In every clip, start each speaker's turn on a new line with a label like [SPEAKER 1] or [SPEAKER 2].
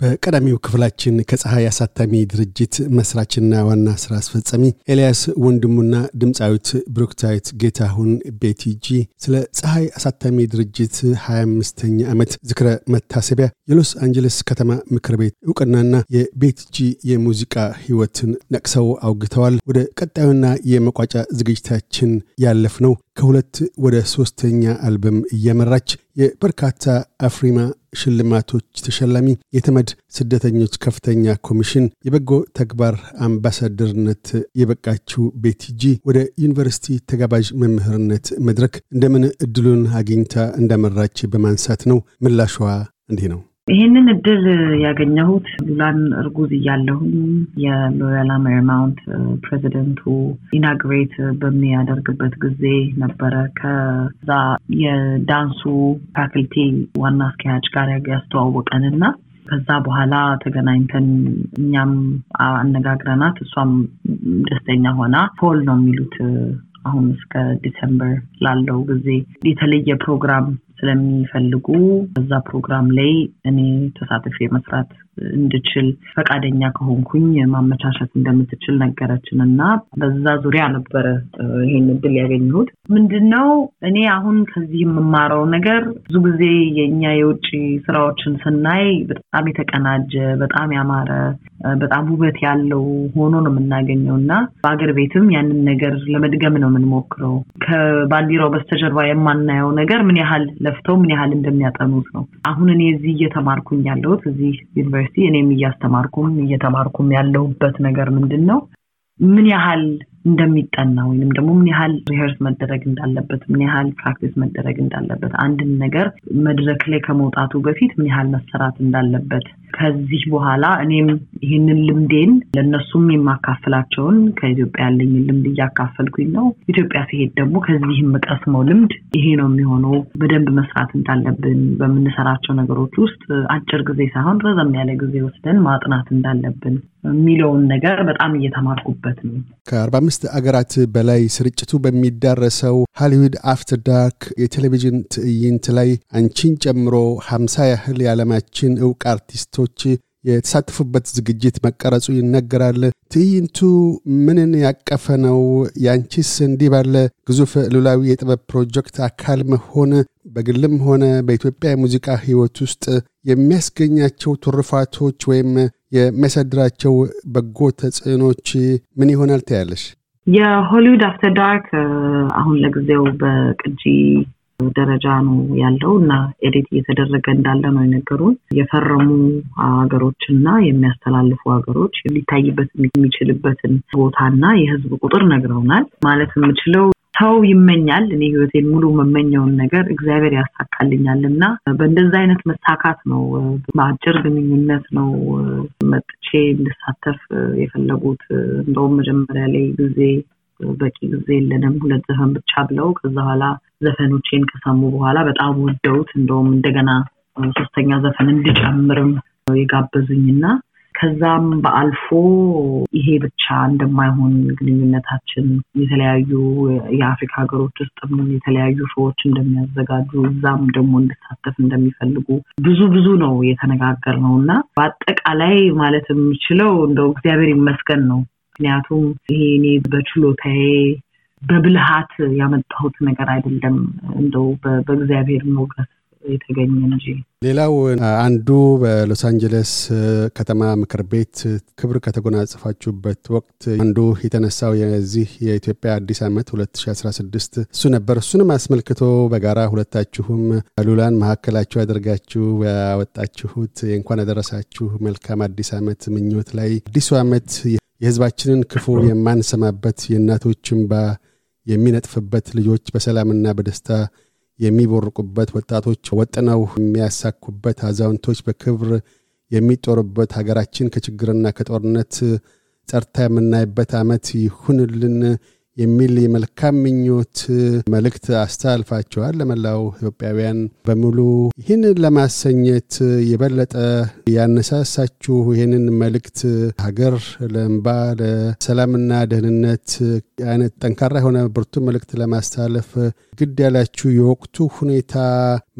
[SPEAKER 1] በቀዳሚው ክፍላችን ከፀሐይ አሳታሚ ድርጅት መስራችና ዋና ስራ አስፈጻሚ ኤልያስ ወንድሙና ድምፃዊት ብሩክታዊት ጌታሁን ቤቲጂ ስለ ፀሐይ አሳታሚ ድርጅት 25ኛ ዓመት ዝክረ መታሰቢያ የሎስ አንጀለስ ከተማ ምክር ቤት እውቅናና የቤቲጂ የሙዚቃ ህይወትን ነቅሰው አውግተዋል። ወደ ቀጣዩና የመቋጫ ዝግጅታችን ያለፍነው ከሁለት ወደ ሶስተኛ አልበም እያመራች የበርካታ አፍሪማ ሽልማቶች ተሸላሚ የተመድ ስደተኞች ከፍተኛ ኮሚሽን የበጎ ተግባር አምባሳደርነት የበቃችው ቤቲጂ ወደ ዩኒቨርሲቲ ተጋባዥ መምህርነት መድረክ እንደምን እድሉን አግኝታ እንዳመራች በማንሳት ነው። ምላሿ እንዲህ ነው።
[SPEAKER 2] ይህንን እድል ያገኘሁት ሉላን እርጉዝ እያለሁኝ የሎያላ ሜሪማውንት ፕሬዚደንቱ inaugurate በሚያደርግበት ጊዜ ነበረ። ከዛ የዳንሱ ፋክልቲ ዋና አስኪያጅ ጋር ያስተዋወቀን እና ከዛ በኋላ ተገናኝተን እኛም አነጋግረናት እሷም ደስተኛ ሆና fall ነው የሚሉት አሁን እስከ December ላለው ጊዜ የተለየ ፕሮግራም ስለሚፈልጉ በዛ ፕሮግራም ላይ እኔ ተሳትፌ መስራት እንድችል ፈቃደኛ ከሆንኩኝ ማመቻቸት እንደምትችል ነገረችን እና በዛ ዙሪያ ነበረ ይሄን እድል ያገኘሁት። ምንድነው እኔ አሁን ከዚህ የምማረው ነገር ብዙ ጊዜ የእኛ የውጭ ስራዎችን ስናይ በጣም የተቀናጀ፣ በጣም ያማረ፣ በጣም ውበት ያለው ሆኖ ነው የምናገኘው እና በአገር ቤትም ያንን ነገር ለመድገም ነው የምንሞክረው። ከባንዲራው በስተጀርባ የማናየው ነገር ምን ያህል ለፍተው ምን ያህል እንደሚያጠኑት ነው። አሁን እኔ እዚህ እየተማርኩኝ ያለሁት እዚህ ዩኒቨርሲቲ እኔም እያስተማርኩም እየተማርኩም ያለሁበት ነገር ምንድን ነው ምን ያህል እንደሚጠና ወይንም ደግሞ ምን ያህል rehearse መደረግ እንዳለበት ምን ያህል practice መደረግ እንዳለበት አንድን ነገር መድረክ ላይ ከመውጣቱ በፊት ምን ያህል መሰራት እንዳለበት ከዚህ በኋላ እኔም ይህንን ልምዴን ለእነሱም የማካፍላቸውን ከኢትዮጵያ ያለኝን ልምድ እያካፈልኩኝ ነው። ኢትዮጵያ ሲሄድ ደግሞ ከዚህ የምቀስመው ልምድ ይሄ ነው የሚሆነው። በደንብ መስራት እንዳለብን በምንሰራቸው ነገሮች ውስጥ አጭር ጊዜ ሳይሆን ረዘም ያለ ጊዜ ወስደን ማጥናት እንዳለብን የሚለውን ነገር በጣም እየተማርኩበት ነው።
[SPEAKER 1] ከአርባ አምስት አገራት በላይ ስርጭቱ በሚዳረሰው Hollywood After Dark የቴሌቪዥን ትዕይንት ላይ አንቺን ጨምሮ ሀምሳ ያህል የዓለማችን እውቅ አርቲስቶች የተሳተፉበት ዝግጅት መቀረጹ ይነገራል። ትዕይንቱ ምንን ያቀፈ ነው? ያንቺስ እንዲህ ባለ ግዙፍ ሉላዊ የጥበብ ፕሮጀክት አካል መሆን በግልም ሆነ በኢትዮጵያ የሙዚቃ ሕይወት ውስጥ የሚያስገኛቸው ትሩፋቶች ወይም የሚያሳድራቸው በጎ ተጽዕኖች ምን ይሆናል ትያለሽ?
[SPEAKER 2] የሆሊውድ አፍተር ዳርክ አሁን ለጊዜው በቅጂ ደረጃ ነው ያለው እና ኤዲት እየተደረገ እንዳለ ነው የነገሩን። የፈረሙ ሀገሮች እና የሚያስተላልፉ ሀገሮች ሊታይበት የሚችልበትን ቦታና የህዝብ ቁጥር ነግረውናል። ማለት የምችለው ሰው ይመኛል። እኔ ህይወቴን ሙሉ መመኘውን ነገር እግዚአብሔር ያሳካልኛል እና በእንደዛ አይነት መሳካት ነው። በአጭር ግንኙነት ነው መጥቼ እንድሳተፍ የፈለጉት። እንደውም መጀመሪያ ላይ ጊዜ በቂ ጊዜ የለንም ሁለት ዘፈን ብቻ ብለው ከዛ በኋላ ዘፈኖቼን ከሰሙ በኋላ በጣም ወደውት እንደውም እንደገና ሶስተኛ ዘፈን እንድጨምርም የጋበዙኝ እና ከዛም በአልፎ ይሄ ብቻ እንደማይሆን ግንኙነታችን የተለያዩ የአፍሪካ ሀገሮች ውስጥም የተለያዩ ሾዎች እንደሚያዘጋጁ እዛም ደግሞ እንድሳተፍ እንደሚፈልጉ ብዙ ብዙ ነው የተነጋገር ነው እና በአጠቃላይ ማለት የምችለው እንደው እግዚአብሔር ይመስገን ነው። ምክንያቱም ይሄ እኔ በችሎታዬ በብልሃት ያመጣሁት ነገር አይደለም፣ እንደው በእግዚአብሔር ሞገስ የተገኘ እንጂ።
[SPEAKER 1] ሌላው አንዱ በሎስ አንጀለስ ከተማ ምክር ቤት ክብር ከተጎናጸፋችሁበት ወቅት አንዱ የተነሳው የዚህ የኢትዮጵያ አዲስ ዓመት 2016 እሱ ነበር። እሱንም አስመልክቶ በጋራ ሁለታችሁም ሉላን መካከላችሁ ያደርጋችሁ ያወጣችሁት የእንኳን ያደረሳችሁ መልካም አዲስ ዓመት ምኞት ላይ አዲሱ ዓመት የህዝባችንን ክፉ የማንሰማበት የእናቶች እንባ የሚነጥፍበት ልጆች በሰላምና በደስታ የሚቦርቁበት ወጣቶች ወጥነው የሚያሳኩበት አዛውንቶች በክብር የሚጦሩበት ሀገራችን ከችግርና ከጦርነት ጸርታ የምናይበት ዓመት ይሁንልን የሚል የመልካም ምኞት መልእክት አስተላልፋቸዋል ለመላው ኢትዮጵያውያን በሙሉ። ይህን ለማሰኘት የበለጠ ያነሳሳችሁ ይህንን መልእክት ሀገር ለእንባ ለሰላምና ደህንነት አይነት ጠንካራ የሆነ ብርቱ መልእክት ለማስተላለፍ ግድ ያላችሁ የወቅቱ ሁኔታ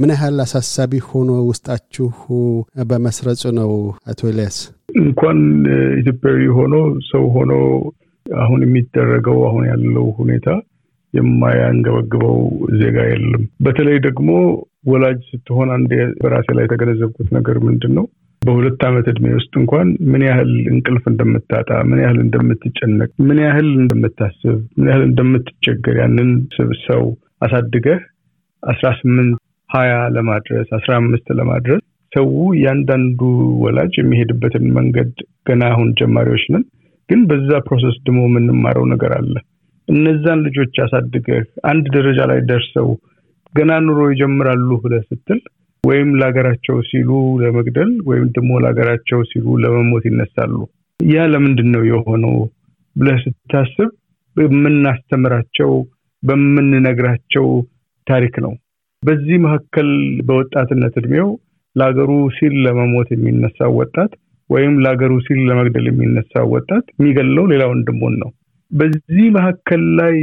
[SPEAKER 1] ምን ያህል አሳሳቢ ሆኖ ውስጣችሁ በመስረጹ ነው? አቶ ኤልያስ
[SPEAKER 3] እንኳን ኢትዮጵያዊ ሆኖ ሰው ሆኖ አሁን የሚደረገው አሁን ያለው ሁኔታ የማያንገበግበው ዜጋ የለም። በተለይ ደግሞ ወላጅ ስትሆን አንድ በራሴ ላይ የተገነዘብኩት ነገር ምንድን ነው በሁለት ዓመት ዕድሜ ውስጥ እንኳን ምን ያህል እንቅልፍ እንደምታጣ፣ ምን ያህል እንደምትጨነቅ፣ ምን ያህል እንደምታስብ፣ ምን ያህል እንደምትቸገር ያንን ሰው አሳድገህ አስራ ስምንት ሀያ ለማድረስ አስራ አምስት ለማድረስ ሰው እያንዳንዱ ወላጅ የሚሄድበትን መንገድ ገና አሁን ጀማሪዎች ነን፣ ግን በዛ process ደግሞ የምንማረው ነገር አለ። እነዛን ልጆች አሳድገህ አንድ ደረጃ ላይ ደርሰው ገና ኑሮ ይጀምራሉ ብለህ ስትል ወይም ለሀገራቸው ሲሉ ለመግደል ወይም ደግሞ ለሀገራቸው ሲሉ ለመሞት ይነሳሉ። ያ ለምንድን ነው የሆነው ብለህ ስታስብ በምናስተምራቸው በምንነግራቸው ታሪክ ነው። በዚህ መካከል በወጣትነት እድሜው ለሀገሩ ሲል ለመሞት የሚነሳው ወጣት ወይም ለሀገሩ ሲል ለመግደል የሚነሳው ወጣት የሚገለው ሌላ ወንድሙን ነው። በዚህ መካከል ላይ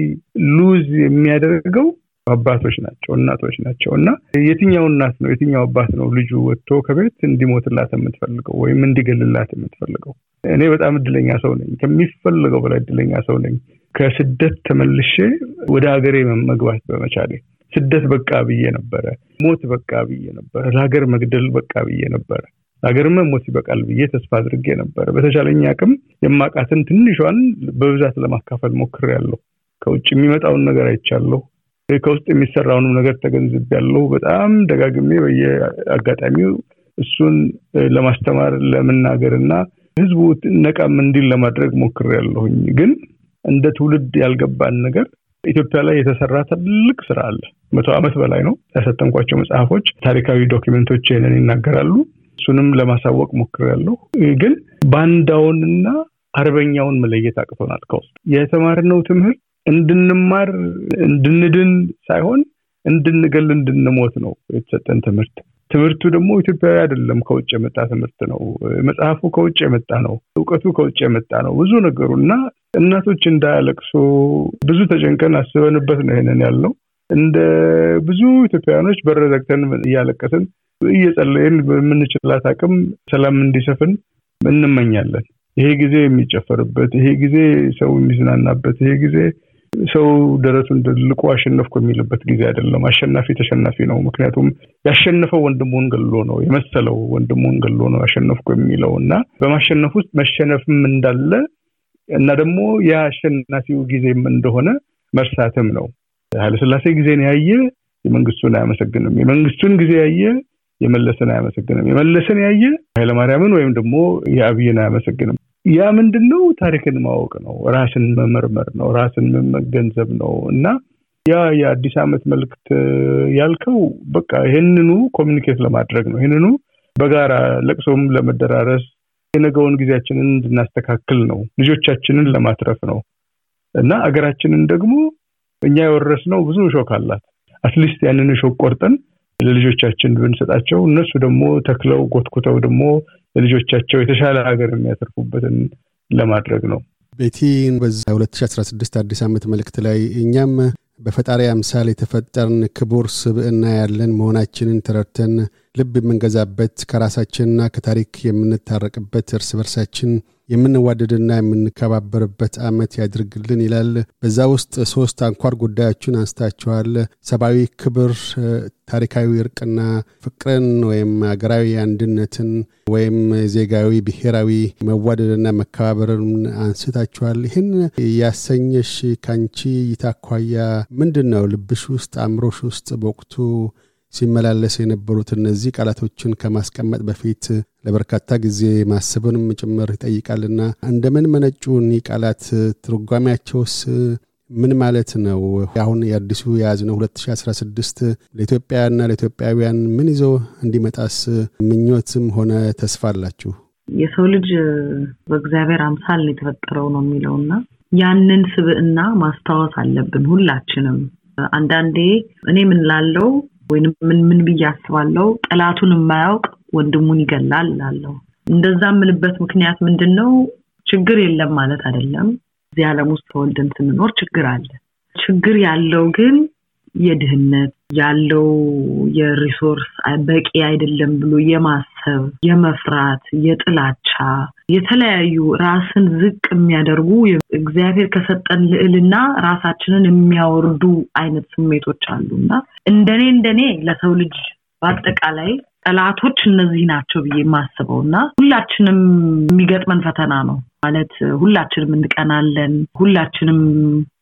[SPEAKER 3] ሉዝ የሚያደርገው አባቶች ናቸው፣ እናቶች ናቸው። እና የትኛው እናት ነው የትኛው አባት ነው ልጁ ወጥቶ ከቤት እንዲሞትላት የምትፈልገው ወይም እንዲገልላት የምትፈልገው? እኔ በጣም እድለኛ ሰው ነኝ፣ ከሚፈልገው በላይ እድለኛ ሰው ነኝ። ከስደት ተመልሼ ወደ ሀገሬ መግባት በመቻሌ ስደት በቃ ብዬ ነበረ። ሞት በቃ ብዬ ነበረ። ለሀገር መግደል በቃ ብዬ ነበረ። ለሀገር ሞት ይበቃል ብዬ ተስፋ አድርጌ ነበረ። በተቻለኝ አቅም የማቃትን ትንሿን በብዛት ለማካፈል ሞክሬያለሁ። ከውጭ የሚመጣውን ነገር አይቻለሁ። ከውስጥ የሚሰራውንም ነገር ተገንዝቤያለሁ። በጣም ደጋግሜ በየአጋጣሚው እሱን ለማስተማር ለመናገር እና ህዝቡ ነቃም እንዲል ለማድረግ ሞክሬያለሁኝ። ግን እንደ ትውልድ ያልገባን ነገር ኢትዮጵያ ላይ የተሰራ ትልቅ ስራ አለ። መቶ ዓመት በላይ ነው። ያሰጠንኳቸው መጽሐፎች፣ ታሪካዊ ዶኪመንቶች ይህንን ይናገራሉ። እሱንም ለማሳወቅ ሞክሬያለሁ። ግን ባንዳውንና አርበኛውን መለየት አቅቶናል። ከውስጥ የተማርነው ትምህርት እንድንማር እንድንድን ሳይሆን እንድንገል እንድንሞት ነው የተሰጠን ትምህርት። ትምህርቱ ደግሞ ኢትዮጵያዊ አይደለም፣ ከውጭ የመጣ ትምህርት ነው። መጽሐፉ ከውጭ የመጣ ነው። እውቀቱ ከውጭ የመጣ ነው። ብዙ ነገሩ እና እናቶች እንዳያለቅሱ ብዙ ተጨንቀን አስበንበት ነው ይሄንን ያልነው። እንደ ብዙ ኢትዮጵያውያኖች በር ዘግተን እያለቀስን እየጸለይን በምንችላት አቅም ሰላም እንዲሰፍን እንመኛለን። ይሄ ጊዜ የሚጨፈርበት፣ ይሄ ጊዜ ሰው የሚዝናናበት፣ ይሄ ጊዜ ሰው ደረቱን ደልቆ አሸነፍኩ የሚልበት ጊዜ አይደለም። አሸናፊ ተሸናፊ ነው። ምክንያቱም ያሸነፈው ወንድሙን ገሎ ነው የመሰለው ወንድሙን ገሎ ነው ያሸነፍኩ የሚለው እና በማሸነፍ ውስጥ መሸነፍም እንዳለ እና ደግሞ የአሸናፊው ጊዜም እንደሆነ መርሳትም ነው። ኃይለስላሴ ጊዜን ያየ የመንግስቱን አያመሰግንም። የመንግስቱን ጊዜ ያየ የመለስን አያመሰግንም። የመለስን ያየ ኃይለማርያምን ወይም ደግሞ የአብይን አያመሰግንም። ያ ምንድን ነው? ታሪክን ማወቅ ነው። ራስን መመርመር ነው። ራስን መገንዘብ ነው እና ያ የአዲስ ዓመት መልክት ያልከው በቃ ይህንኑ communicate ለማድረግ ነው። ይህንኑ በጋራ ለቅሶም ለመደራረስ የነገውን ጊዜያችንን እንድናስተካክል ነው። ልጆቻችንን ለማትረፍ ነው እና አገራችንን ደግሞ እኛ የወረስነው ብዙ እሾክ አላት። at least ያንን እሾክ ቆርጠን ለልጆቻችን ብንሰጣቸው እነሱ ደግሞ ተክለው ኮትኩተው ደግሞ ለልጆቻቸው የተሻለ ሀገር የሚያተርፉበትን ለማድረግ ነው።
[SPEAKER 1] ቤቲ በዛ 2016 አዲስ ዓመት መልእክት ላይ እኛም በፈጣሪ አምሳል የተፈጠርን ክቡር ስብዕና ያለን መሆናችንን ተረድተን ልብ የምንገዛበት ከራሳችንና ከታሪክ የምንታረቅበት እርስ በርሳችን የምንዋደድና የምንከባበርበት ዓመት ያድርግልን ይላል። በዛ ውስጥ ሶስት አንኳር ጉዳዮችን አንስታችኋል። ሰብአዊ ክብር፣ ታሪካዊ እርቅና ፍቅርን ወይም አገራዊ አንድነትን ወይም ዜጋዊ ብሔራዊ መዋደድና መከባበርን አንስታችኋል። ይህን ያሰኘሽ ካንቺ ይታኳያ ምንድን ነው? ልብሽ ውስጥ አእምሮሽ ውስጥ በወቅቱ ሲመላለስ የነበሩት እነዚህ ቃላቶችን ከማስቀመጥ በፊት ለበርካታ ጊዜ ማሰብንም ጭምር ይጠይቃልና እንደምን መነጩ እኒህ ቃላት? ትርጓሜያቸውስ ምን ማለት ነው? አሁን የአዲሱ የያዝነው 2016 ለኢትዮጵያና ለኢትዮጵያውያን ምን ይዞ እንዲመጣስ ምኞትም ሆነ ተስፋ አላችሁ?
[SPEAKER 2] የሰው ልጅ በእግዚአብሔር አምሳል የተፈጠረው ነው የሚለውና ያንን ስብዕና ማስታወስ አለብን ሁላችንም። አንዳንዴ እኔ ምን ወይም ምን ምን ብዬ አስባለው ጠላቱን የማያውቅ ወንድሙን ይገላል ላለው እንደዛ የምልበት ምክንያት ምንድን ነው? ችግር የለም ማለት አይደለም። እዚህ ዓለም ውስጥ ተወልደን ስንኖር ችግር አለ። ችግር ያለው ግን የድህነት ያለው የሪሶርስ በቂ አይደለም ብሎ የማሰብ የመፍራት፣ የጥላቻ የተለያዩ ራስን ዝቅ የሚያደርጉ እግዚአብሔር ከሰጠን ልዕልና ራሳችንን የሚያወርዱ አይነት ስሜቶች አሉ እና እንደኔ እንደኔ ለሰው ልጅ በአጠቃላይ ጠላቶች እነዚህ ናቸው ብዬ የማስበው እና ሁላችንም የሚገጥመን ፈተና ነው። ማለት ሁላችንም እንቀናለን፣ ሁላችንም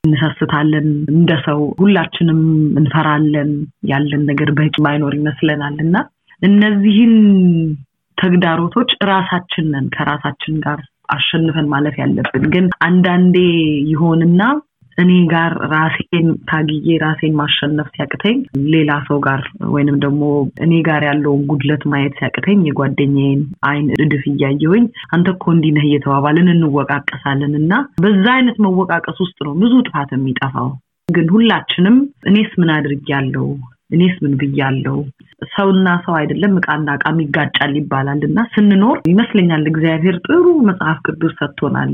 [SPEAKER 2] እንሰስታለን፣ እንደ ሰው ሁላችንም እንፈራለን፣ ያለን ነገር በቂ ማይኖር ይመስለናል እና እነዚህን ተግዳሮቶች ራሳችንን ከራሳችን ጋር አሸንፈን ማለፍ ያለብን ግን አንዳንዴ ይሆንና እኔ ጋር ራሴን ታግዬ ራሴን ማሸነፍ ሲያቅተኝ ሌላ ሰው ጋር ወይንም ደግሞ እኔ ጋር ያለውን ጉድለት ማየት ሲያቅተኝ የጓደኛዬን አይን እድፍ እያየሁኝ አንተ እኮ እንዲህ እየተባባልን እንወቃቀሳለን እና በዛ አይነት መወቃቀስ ውስጥ ነው ብዙ ጥፋት የሚጠፋው። ግን ሁላችንም እኔስ ምን አድርጌያለሁ እኔስ ምን ብያለው? ሰውና ሰው አይደለም እቃና እቃም ይጋጫል ይባላል እና ስንኖር ይመስለኛል እግዚአብሔር ጥሩ መጽሐፍ ቅዱስ ሰጥቶናል።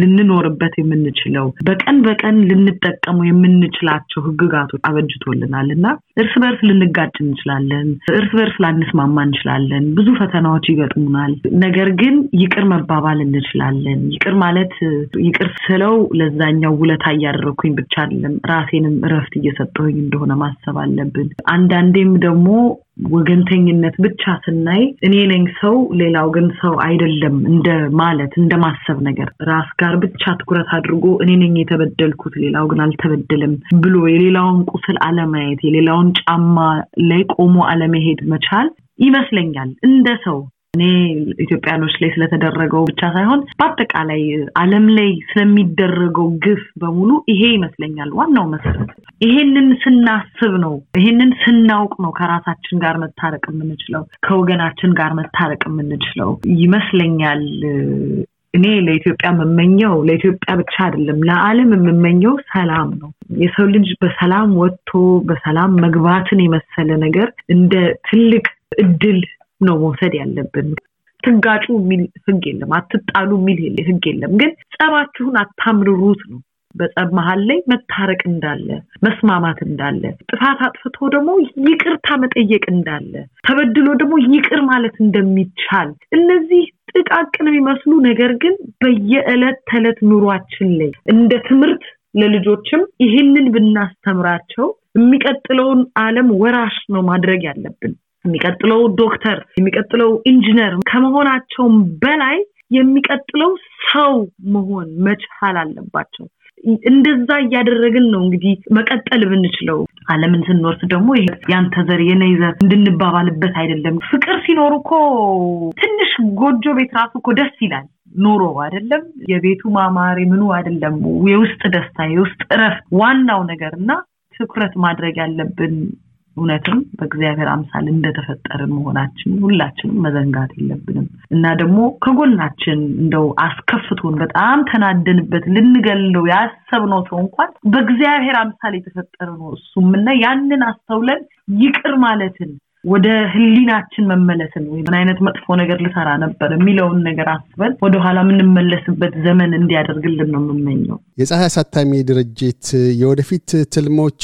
[SPEAKER 2] ልንኖርበት የምንችለው በቀን በቀን ልንጠቀሙ የምንችላቸው ህግጋቶች አበጅቶልናል እና እርስ በርስ ልንጋጭ እንችላለን። እርስ በርስ ላንስማማ እንችላለን። ብዙ ፈተናዎች ይገጥሙናል። ነገር ግን ይቅር መባባል እንችላለን። ይቅር ማለት ይቅር ስለው ለዛኛው ውለታ እያደረግኩኝ ብቻ አይደለም ራሴንም እረፍት እየሰጠሁኝ እንደሆነ ማሰብ አለብን። አንዳንዴም ደግሞ ወገንተኝነት ብቻ ስናይ እኔ ነኝ ሰው ሌላው ግን ሰው አይደለም እንደ ማለት እንደ ማሰብ ነገር። ራስ ጋር ብቻ ትኩረት አድርጎ እኔ ነኝ የተበደልኩት ሌላው ግን አልተበደልም ብሎ የሌላውን ቁስል አለማየት የሌላውን ጫማ ላይ ቆሞ አለመሄድ መቻል ይመስለኛል። እንደ ሰው እኔ ኢትዮጵያኖች ላይ ስለተደረገው ብቻ ሳይሆን በአጠቃላይ ዓለም ላይ ስለሚደረገው ግፍ በሙሉ ይሄ ይመስለኛል ዋናው መሰረት። ይሄንን ስናስብ ነው፣ ይሄንን ስናውቅ ነው ከራሳችን ጋር መታረቅ የምንችለው፣ ከወገናችን ጋር መታረቅ የምንችለው ይመስለኛል። እኔ ለኢትዮጵያ የምመኘው ለኢትዮጵያ ብቻ አይደለም ለዓለም የምመኘው ሰላም ነው። የሰው ልጅ በሰላም ወጥቶ በሰላም መግባትን የመሰለ ነገር እንደ ትልቅ እድል ነው መውሰድ ያለብን። ትጋጩ የሚል ህግ የለም፣ አትጣሉ የሚል ህግ የለም። ግን ጸባችሁን አታምርሩት ነው። በጸብ መሀል ላይ መታረቅ እንዳለ፣ መስማማት እንዳለ፣ ጥፋት አጥፍቶ ደግሞ ይቅርታ መጠየቅ እንዳለ፣ ተበድሎ ደግሞ ይቅር ማለት እንደሚቻል እነዚህ ጥቃቅን የሚመስሉ ነገር ግን በየዕለት ተዕለት ኑሯችን ላይ እንደ ትምህርት ለልጆችም ይህንን ብናስተምራቸው የሚቀጥለውን ዓለም ወራሽ ነው ማድረግ ያለብን። የሚቀጥለው ዶክተር፣ የሚቀጥለው ኢንጂነር ከመሆናቸውም በላይ የሚቀጥለው ሰው መሆን መቻል አለባቸው። እንደዛ እያደረግን ነው እንግዲህ መቀጠል ብንችለው። ዓለምን ስንወርስ ደግሞ ይሄ ያንተ ዘር የኔ ዘር እንድንባባልበት አይደለም። ፍቅር ሲኖር እኮ ትንሽ ጎጆ ቤት ራሱ እኮ ደስ ይላል። ኑሮ አይደለም የቤቱ ማማር ምኑ አይደለም፣ የውስጥ ደስታ የውስጥ እረፍት ዋናው ነገር እና ትኩረት ማድረግ ያለብን እውነትም በእግዚአብሔር አምሳል እንደተፈጠርን መሆናችን ሁላችንም መዘንጋት የለብንም እና ደግሞ ከጎናችን እንደው አስከፍቶን በጣም ተናደንበት ልንገለው ያሰብነው ሰው እንኳን በእግዚአብሔር አምሳል የተፈጠረ ነው እሱም እና ያንን አስተውለን ይቅር ማለትን ወደ ህሊናችን መመለስን ወይ ምን አይነት መጥፎ ነገር ልሰራ ነበር የሚለውን ነገር አስበን ወደኋላ የምንመለስበት ዘመን እንዲያደርግልን ነው የምመኘው።
[SPEAKER 1] የፀሐይ አሳታሚ ድርጅት የወደፊት ትልሞች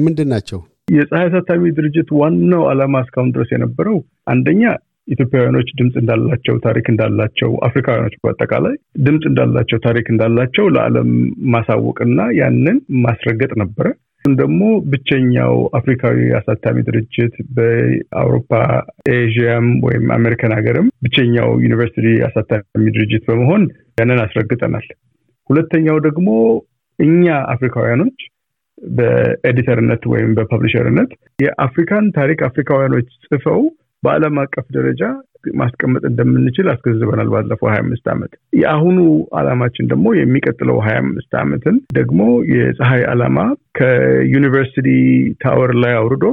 [SPEAKER 1] ምንድን ናቸው?
[SPEAKER 3] የፀሐይ አሳታሚ ድርጅት ዋናው ዓላማ እስካሁን ድረስ የነበረው አንደኛ ኢትዮጵያውያኖች ድምፅ እንዳላቸው ታሪክ እንዳላቸው አፍሪካውያኖች በአጠቃላይ ድምፅ እንዳላቸው ታሪክ እንዳላቸው ለዓለም ማሳወቅና ያንን ማስረገጥ ነበረ። ደግሞ ብቸኛው አፍሪካዊ አሳታሚ ድርጅት በአውሮፓ ኤዥያም ወይም አሜሪካን ሀገርም ብቸኛው ዩኒቨርሲቲ አሳታሚ ድርጅት በመሆን ያንን አስረግጠናል። ሁለተኛው ደግሞ እኛ አፍሪካውያኖች በኤዲተርነት ወይም በፐብሊሸርነት የአፍሪካን ታሪክ አፍሪካውያኖች ጽፈው በዓለም አቀፍ ደረጃ ማስቀመጥ እንደምንችል አስገንዝበናል ባለፈው ሀያ አምስት ዓመት። የአሁኑ ዓላማችን ደግሞ የሚቀጥለው ሀያ አምስት ዓመትን ደግሞ የፀሐይ ዓላማ ከዩኒቨርሲቲ ታወር ላይ አውርዶ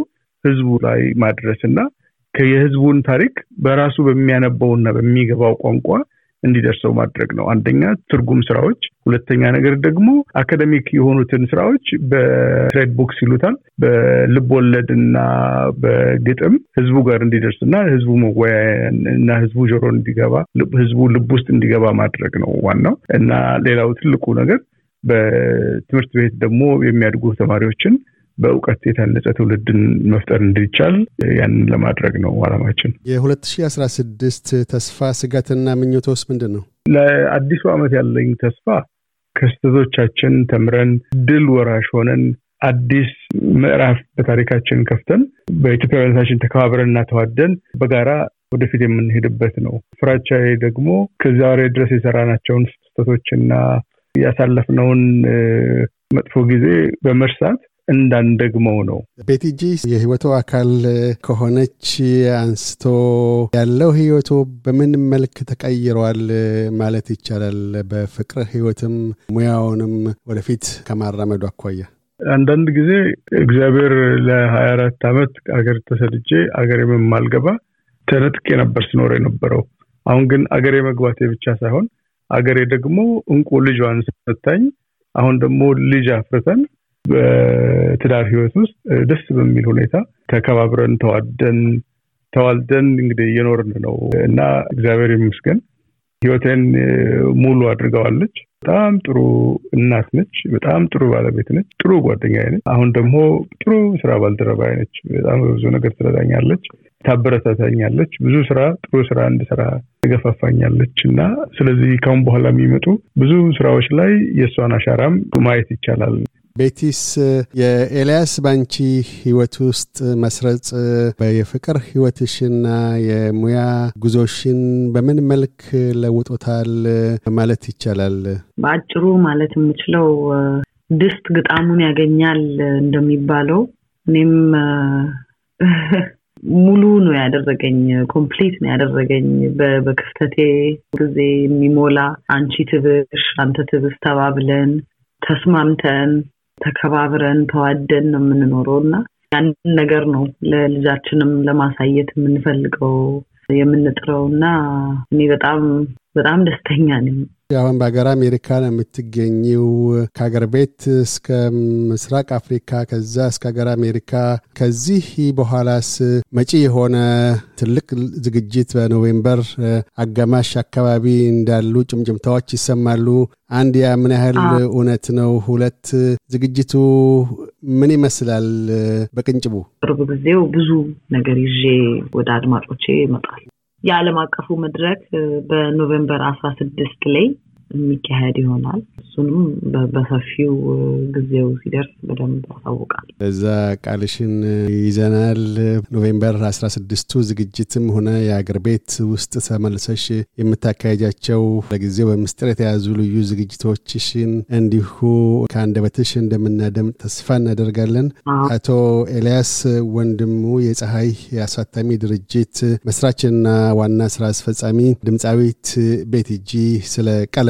[SPEAKER 3] ህዝቡ ላይ ማድረስ እና የህዝቡን ታሪክ በራሱ በሚያነበውና በሚገባው ቋንቋ እንዲደርሰው ማድረግ ነው። አንደኛ ትርጉም ስራዎች፣ ሁለተኛ ነገር ደግሞ አካደሚክ የሆኑትን ስራዎች በትሬድ ቡክስ ይሉታል በልብ ወለድ እና በግጥም ህዝቡ ጋር እንዲደርስ እና ህዝቡ መወያያ እና ህዝቡ ጆሮ እንዲገባ ህዝቡ ልብ ውስጥ እንዲገባ ማድረግ ነው ዋናው እና ሌላው ትልቁ ነገር በትምህርት ቤት ደግሞ የሚያድጉ ተማሪዎችን በእውቀት የታነጸ ትውልድን መፍጠር እንዲቻል ያንን ለማድረግ ነው አላማችን።
[SPEAKER 1] የ2016 ተስፋ ስጋትና ምኞቶስ ምንድን ነው?
[SPEAKER 3] ለአዲሱ ዓመት ያለኝ ተስፋ ከስህተቶቻችን ተምረን ድል ወራሽ ሆነን አዲስ ምዕራፍ በታሪካችን ከፍተን በኢትዮጵያዊነታችን ተከባብረን እና ተዋደን በጋራ ወደፊት የምንሄድበት ነው። ፍራቻዬ ደግሞ ከዛሬ ድረስ የሰራናቸውን ስህተቶችና ያሳለፍነውን መጥፎ ጊዜ በመርሳት እንዳንደግመው ነው።
[SPEAKER 1] ቤቲጂ የህይወቱ አካል ከሆነች አንስቶ ያለው ህይወቱ በምን መልክ ተቀይሯል ማለት ይቻላል? በፍቅር ህይወትም ሙያውንም ወደፊት ከማራመዱ አኳያ
[SPEAKER 3] አንዳንድ ጊዜ እግዚአብሔር ለሀያ አራት ዓመት አገር ተሰድጄ አገር የማልገባ ተነጥቄ ነበር ስኖር የነበረው። አሁን ግን አገሬ መግባቴ ብቻ ሳይሆን አገሬ ደግሞ እንቁ ልጇን ሰታኝ አሁን ደግሞ ልጅ አፍርተን በትዳር ህይወት ውስጥ ደስ በሚል ሁኔታ ተከባብረን ተዋደን ተዋልደን እንግዲህ እየኖርን ነው እና እግዚአብሔር ይመስገን ህይወቴን ሙሉ አድርገዋለች። በጣም ጥሩ እናት ነች። በጣም ጥሩ ባለቤት ነች። ጥሩ ጓደኛ ነች። አሁን ደግሞ ጥሩ ስራ ባልደረባ ነች። በጣም ብዙ ነገር ትረዳኛለች፣ ታበረታታኛለች። ብዙ ስራ ጥሩ ስራ እንድሰራ ትገፋፋኛለች እና ስለዚህ ካሁን በኋላ የሚመጡ ብዙ ስራዎች ላይ የእሷን አሻራም ማየት ይቻላል።
[SPEAKER 1] ቤቲስ የኤልያስ ባንቺ ህይወት ውስጥ መስረጽ የፍቅር ህይወትሽና የሙያ ጉዞሽን በምን መልክ ለውጦታል ማለት ይቻላል?
[SPEAKER 2] በአጭሩ ማለት የምችለው ድስት ግጣሙን ያገኛል እንደሚባለው እኔም ሙሉ ነው ያደረገኝ፣ complete ነው ያደረገኝ። በክፍተቴ ጊዜ የሚሞላ አንቺ ትብሽ አንተ ትብስ ተባብለን ተስማምተን ተከባብረን ተዋደን ነው የምንኖረው እና ያንን ነገር ነው ለልጃችንም ለማሳየት የምንፈልገው የምንጥረው እና እኔ በጣም በጣም ደስተኛ ነኝ።
[SPEAKER 1] አሁን በሀገር አሜሪካ ነው የምትገኘው። ከሀገር ቤት እስከ ምስራቅ አፍሪካ ከዛ እስከ ሀገር አሜሪካ። ከዚህ በኋላስ መጪ የሆነ ትልቅ ዝግጅት በኖቬምበር አጋማሽ አካባቢ እንዳሉ ጭምጭምታዎች ይሰማሉ። አንድ ያ ምን ያህል እውነት ነው? ሁለት ዝግጅቱ ምን ይመስላል? በቅንጭቡ
[SPEAKER 2] ቅርብ ጊዜው ብዙ ነገር ይዤ ወደ አድማጮቼ ይመጣል። የዓለም አቀፉ መድረክ በ November አስራ ስድስት ላይ የሚካሄድ ይሆናል። እሱንም በሰፊው ጊዜው ሲደርስ በደንብ ያሳውቃል።
[SPEAKER 1] በዛ ቃልሽን ይዘናል። November አስራ ስድስቱ ዝግጅትም ሆነ የአገር ቤት ውስጥ ተመልሰሽ የምታካሄጃቸው ለጊዜው በምስጢር የተያዙ ልዩ ዝግጅቶችሽን እንዲሁ ከአንደበትሽ እንደምናደምጥ ተስፋ እናደርጋለን። አቶ ኤልያስ ወንድሙ የፀሐይ አሳታሚ ድርጅት መስራችና ዋና ስራ አስፈጻሚ፣ ድምፃዊት ቤቲጂ ስለ ቃለ